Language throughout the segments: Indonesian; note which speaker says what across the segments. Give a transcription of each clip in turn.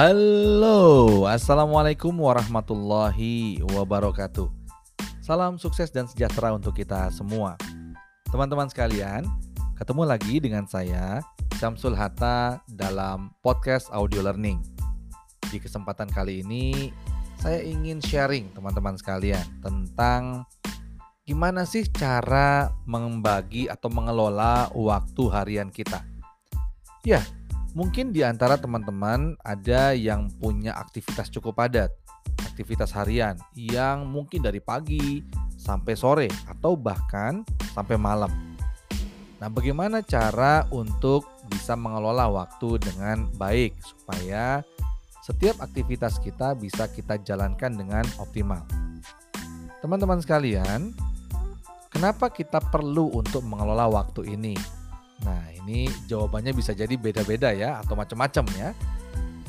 Speaker 1: Halo, Assalamualaikum warahmatullahi wabarakatuh. Salam sukses dan sejahtera untuk kita semua. Teman-teman sekalian, ketemu lagi dengan saya, Syamsul Hatta, dalam podcast audio learning. Di kesempatan kali ini, saya ingin sharing teman-teman sekalian tentang gimana sih cara membagi atau mengelola waktu harian kita. Ya, Mungkin di antara teman-teman ada yang punya aktivitas cukup padat, aktivitas harian yang mungkin dari pagi sampai sore atau bahkan sampai malam. Nah, bagaimana cara untuk bisa mengelola waktu dengan baik supaya setiap aktivitas kita bisa kita jalankan dengan optimal? Teman-teman sekalian, kenapa kita perlu untuk mengelola waktu ini? Nah, ini jawabannya bisa jadi beda-beda ya atau macam-macam ya.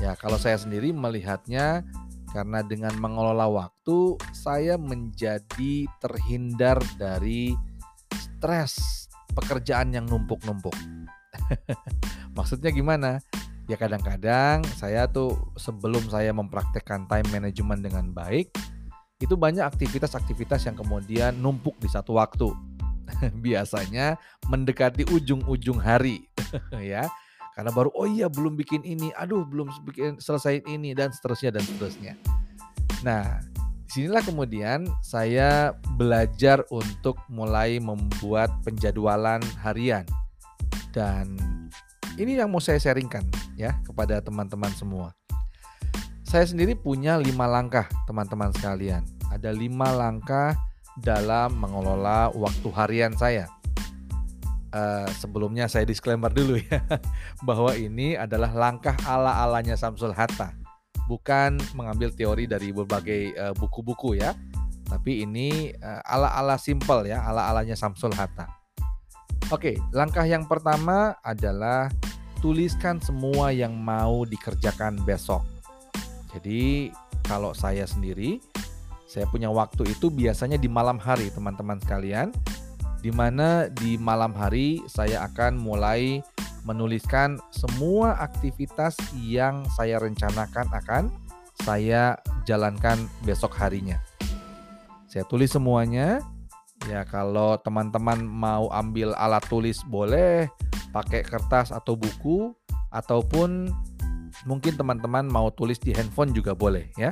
Speaker 1: Ya, kalau saya sendiri melihatnya karena dengan mengelola waktu saya menjadi terhindar dari stres pekerjaan yang numpuk-numpuk. Maksudnya gimana? Ya kadang-kadang saya tuh sebelum saya mempraktekkan time management dengan baik, itu banyak aktivitas-aktivitas yang kemudian numpuk di satu waktu biasanya mendekati ujung-ujung hari ya. Karena baru oh iya belum bikin ini, aduh belum bikin selesai ini dan seterusnya dan seterusnya. Nah, di sinilah kemudian saya belajar untuk mulai membuat penjadwalan harian. Dan ini yang mau saya sharingkan ya kepada teman-teman semua. Saya sendiri punya lima langkah teman-teman sekalian. Ada lima langkah dalam mengelola waktu harian saya. Uh, sebelumnya saya disclaimer dulu ya bahwa ini adalah langkah ala-alanya Samsul Hatta, bukan mengambil teori dari berbagai eh, buku-buku uh, ya, tapi ini uh, ala-ala simple ya, ala-alanya Samsul Hatta. Oke, langkah yang pertama adalah tuliskan semua yang mau dikerjakan besok. Jadi kalau saya sendiri saya punya waktu itu biasanya di malam hari, teman-teman sekalian. Di mana di malam hari saya akan mulai menuliskan semua aktivitas yang saya rencanakan akan saya jalankan besok harinya. Saya tulis semuanya. Ya, kalau teman-teman mau ambil alat tulis boleh, pakai kertas atau buku ataupun mungkin teman-teman mau tulis di handphone juga boleh ya.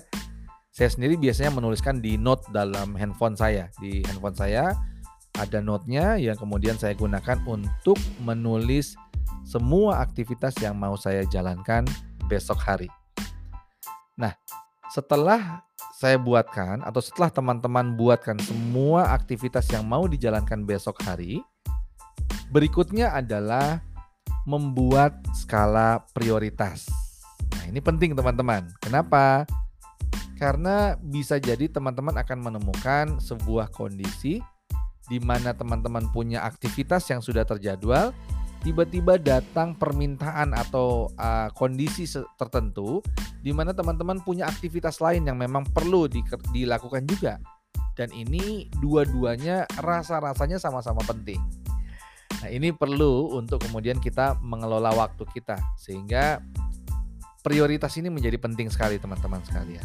Speaker 1: Saya sendiri biasanya menuliskan di note dalam handphone saya. Di handphone saya ada note-nya yang kemudian saya gunakan untuk menulis semua aktivitas yang mau saya jalankan besok hari. Nah, setelah saya buatkan atau setelah teman-teman buatkan semua aktivitas yang mau dijalankan besok hari, berikutnya adalah membuat skala prioritas. Nah, ini penting teman-teman. Kenapa? Karena bisa jadi teman-teman akan menemukan sebuah kondisi di mana teman-teman punya aktivitas yang sudah terjadwal, tiba-tiba datang permintaan atau uh, kondisi tertentu di mana teman-teman punya aktivitas lain yang memang perlu di, dilakukan juga. Dan ini dua-duanya rasa-rasanya sama-sama penting. Nah, ini perlu untuk kemudian kita mengelola waktu kita sehingga prioritas ini menjadi penting sekali teman-teman sekalian.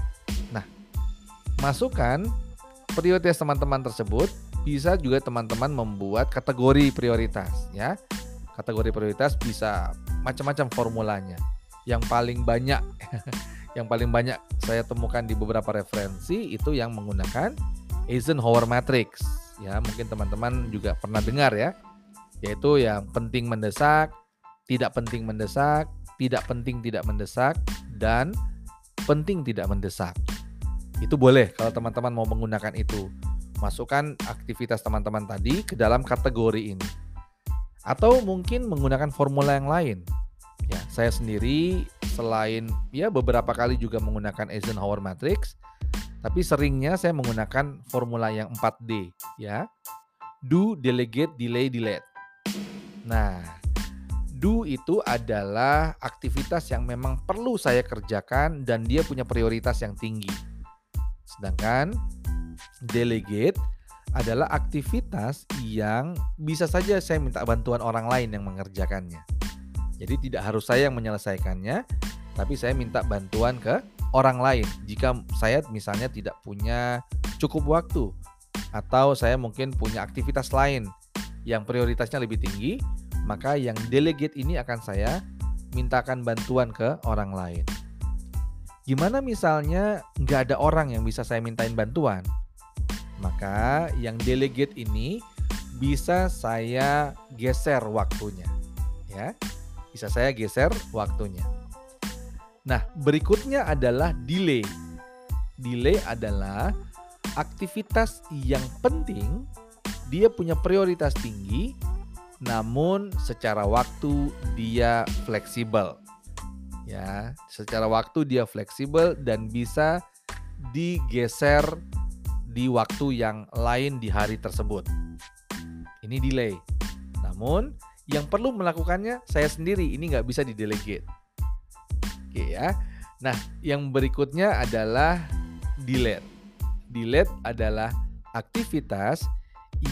Speaker 1: Masukkan prioritas teman-teman tersebut bisa juga teman-teman membuat kategori prioritas ya. Kategori prioritas bisa macam-macam formulanya. Yang paling banyak yang paling banyak saya temukan di beberapa referensi itu yang menggunakan Eisenhower Matrix. Ya, mungkin teman-teman juga pernah dengar ya. Yaitu yang penting mendesak, tidak penting mendesak, tidak penting tidak mendesak dan penting tidak mendesak. Itu boleh kalau teman-teman mau menggunakan itu. Masukkan aktivitas teman-teman tadi ke dalam kategori ini. Atau mungkin menggunakan formula yang lain. Ya, saya sendiri selain ya beberapa kali juga menggunakan Eisenhower Matrix, tapi seringnya saya menggunakan formula yang 4D ya. Do, delegate, delay, delete. Nah, do itu adalah aktivitas yang memang perlu saya kerjakan dan dia punya prioritas yang tinggi. Sedangkan delegate adalah aktivitas yang bisa saja saya minta bantuan orang lain yang mengerjakannya. Jadi tidak harus saya yang menyelesaikannya, tapi saya minta bantuan ke orang lain. Jika saya misalnya tidak punya cukup waktu atau saya mungkin punya aktivitas lain yang prioritasnya lebih tinggi, maka yang delegate ini akan saya mintakan bantuan ke orang lain. Gimana misalnya nggak ada orang yang bisa saya mintain bantuan? Maka yang delegate ini bisa saya geser waktunya. Ya, bisa saya geser waktunya. Nah, berikutnya adalah delay. Delay adalah aktivitas yang penting, dia punya prioritas tinggi, namun secara waktu dia fleksibel. Ya, secara waktu dia fleksibel dan bisa digeser di waktu yang lain di hari tersebut. Ini delay. Namun yang perlu melakukannya saya sendiri, ini nggak bisa didelegate. Oke ya. Nah, yang berikutnya adalah delete. Delete adalah aktivitas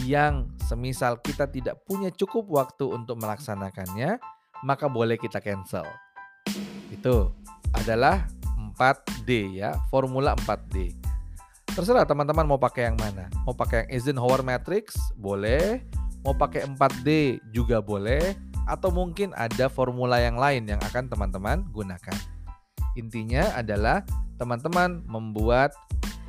Speaker 1: yang semisal kita tidak punya cukup waktu untuk melaksanakannya, maka boleh kita cancel. Itu adalah 4D ya, formula 4D. Terserah teman-teman mau pakai yang mana. Mau pakai yang Eisenhower Matrix, boleh. Mau pakai 4D juga boleh. Atau mungkin ada formula yang lain yang akan teman-teman gunakan. Intinya adalah teman-teman membuat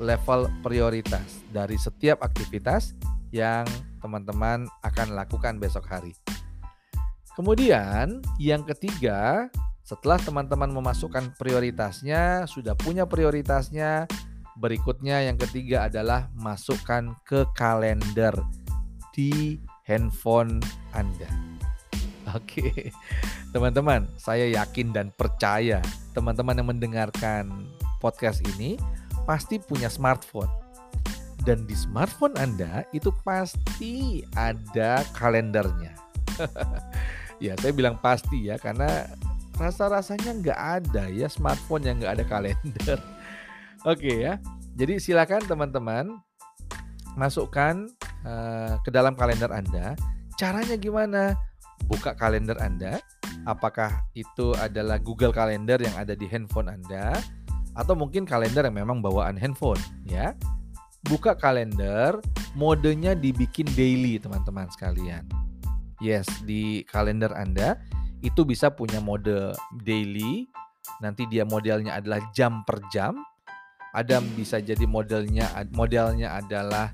Speaker 1: level prioritas dari setiap aktivitas yang teman-teman akan lakukan besok hari. Kemudian, yang ketiga, setelah teman-teman memasukkan prioritasnya, sudah punya prioritasnya, berikutnya yang ketiga adalah masukkan ke kalender di handphone Anda. Oke, teman-teman, saya yakin dan percaya teman-teman yang mendengarkan podcast ini pasti punya smartphone. Dan di smartphone Anda itu pasti ada kalendernya. ya, saya bilang pasti ya, karena rasa-rasanya nggak ada ya smartphone yang nggak ada kalender. Oke ya, jadi silakan teman-teman masukkan uh, ke dalam kalender Anda. Caranya gimana? buka kalender Anda, apakah itu adalah Google Calendar yang ada di handphone Anda atau mungkin kalender yang memang bawaan handphone ya. Buka kalender, modenya dibikin daily teman-teman sekalian. Yes, di kalender Anda itu bisa punya mode daily. Nanti dia modelnya adalah jam per jam. Ada bisa jadi modelnya modelnya adalah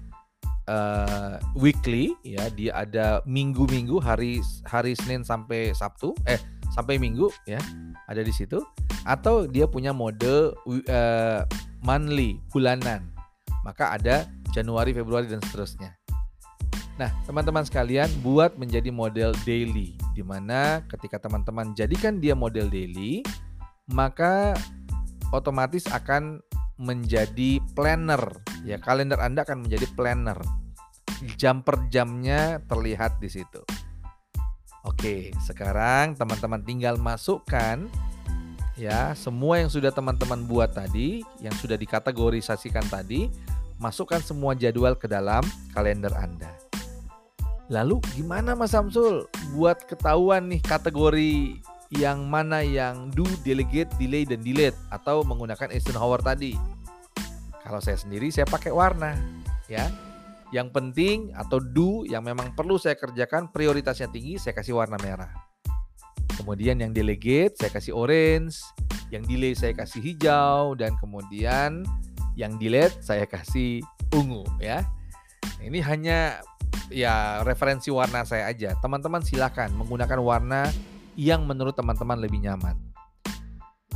Speaker 1: uh, weekly ya. Dia ada minggu-minggu hari hari Senin sampai Sabtu eh sampai Minggu ya ada di situ. Atau dia punya mode uh, monthly bulanan. Maka ada Januari Februari dan seterusnya. Nah, teman-teman sekalian buat menjadi model daily di mana ketika teman-teman jadikan dia model daily, maka otomatis akan menjadi planner. Ya, kalender Anda akan menjadi planner jam per jamnya terlihat di situ. Oke, sekarang teman-teman tinggal masukkan ya semua yang sudah teman-teman buat tadi, yang sudah dikategorisasikan tadi, masukkan semua jadwal ke dalam kalender Anda. Lalu gimana Mas Samsul buat ketahuan nih kategori yang mana yang do, delegate, delay, dan delete atau menggunakan Eisenhower tadi? Kalau saya sendiri saya pakai warna ya yang penting atau do yang memang perlu saya kerjakan prioritasnya tinggi saya kasih warna merah. Kemudian yang delegate saya kasih orange, yang delay saya kasih hijau dan kemudian yang delete saya kasih ungu ya. Ini hanya ya referensi warna saya aja. Teman-teman silahkan menggunakan warna yang menurut teman-teman lebih nyaman.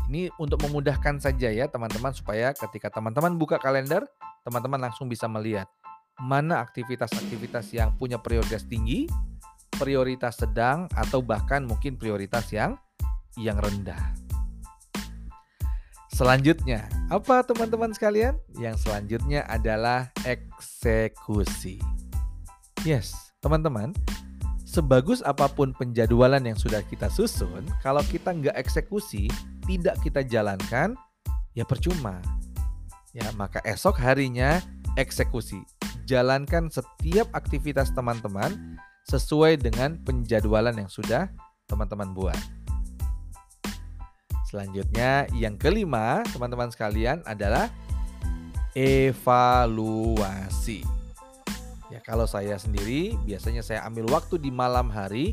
Speaker 1: Ini untuk memudahkan saja ya teman-teman supaya ketika teman-teman buka kalender, teman-teman langsung bisa melihat mana aktivitas-aktivitas yang punya prioritas tinggi, prioritas sedang, atau bahkan mungkin prioritas yang yang rendah. Selanjutnya, apa teman-teman sekalian? Yang selanjutnya adalah eksekusi. Yes, teman-teman, sebagus apa pun penjadwalan yang sudah kita susun, kalau kita nggak eksekusi, tidak kita jalankan, ya percuma. Ya, maka esok harinya eksekusi jalankan setiap aktivitas teman-teman sesuai dengan penjadwalan yang sudah teman-teman buat. Selanjutnya, yang kelima, teman-teman sekalian adalah evaluasi. Ya, kalau saya sendiri biasanya saya ambil waktu di malam hari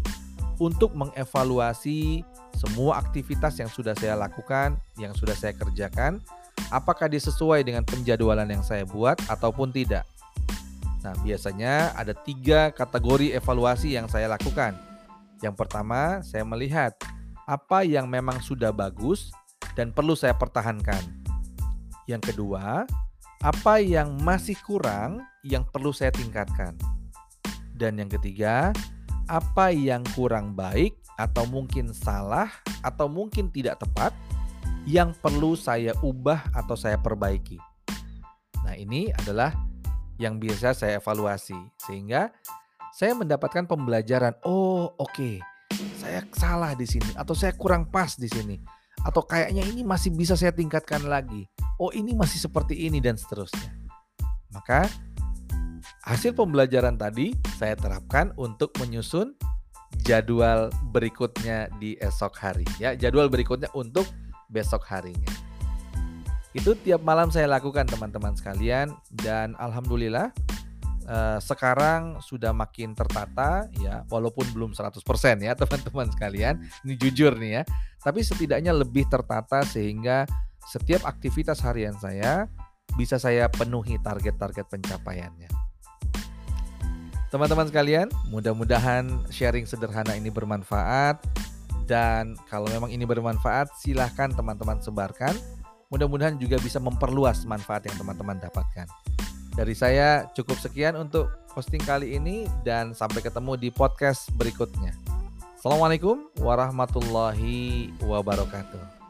Speaker 1: untuk mengevaluasi semua aktivitas yang sudah saya lakukan, yang sudah saya kerjakan, apakah dia sesuai dengan penjadwalan yang saya buat ataupun tidak. Nah, biasanya ada tiga kategori evaluasi yang saya lakukan. Yang pertama, saya melihat apa yang memang sudah bagus dan perlu saya pertahankan. Yang kedua, apa yang masih kurang yang perlu saya tingkatkan. Dan yang ketiga, apa yang kurang baik atau mungkin salah atau mungkin tidak tepat yang perlu saya ubah atau saya perbaiki. Nah, ini adalah yang biasa saya evaluasi sehingga saya mendapatkan pembelajaran. Oh, oke. Okay. Saya salah di sini atau saya kurang pas di sini atau kayaknya ini masih bisa saya tingkatkan lagi. Oh, ini masih seperti ini dan seterusnya. Maka hasil pembelajaran tadi saya terapkan untuk menyusun jadwal berikutnya di esok hari ya, jadwal berikutnya untuk besok harinya. Itu tiap malam saya lakukan teman-teman sekalian dan alhamdulillah eh, sekarang sudah makin tertata ya walaupun belum 100% ya teman-teman sekalian. Ini jujur nih ya. Tapi setidaknya lebih tertata sehingga setiap aktivitas harian saya bisa saya penuhi target-target pencapaiannya. Teman-teman sekalian, mudah-mudahan sharing sederhana ini bermanfaat dan kalau memang ini bermanfaat silahkan teman-teman sebarkan Mudah-mudahan juga bisa memperluas manfaat yang teman-teman dapatkan. Dari saya cukup sekian untuk posting kali ini dan sampai ketemu di podcast berikutnya. Assalamualaikum warahmatullahi wabarakatuh.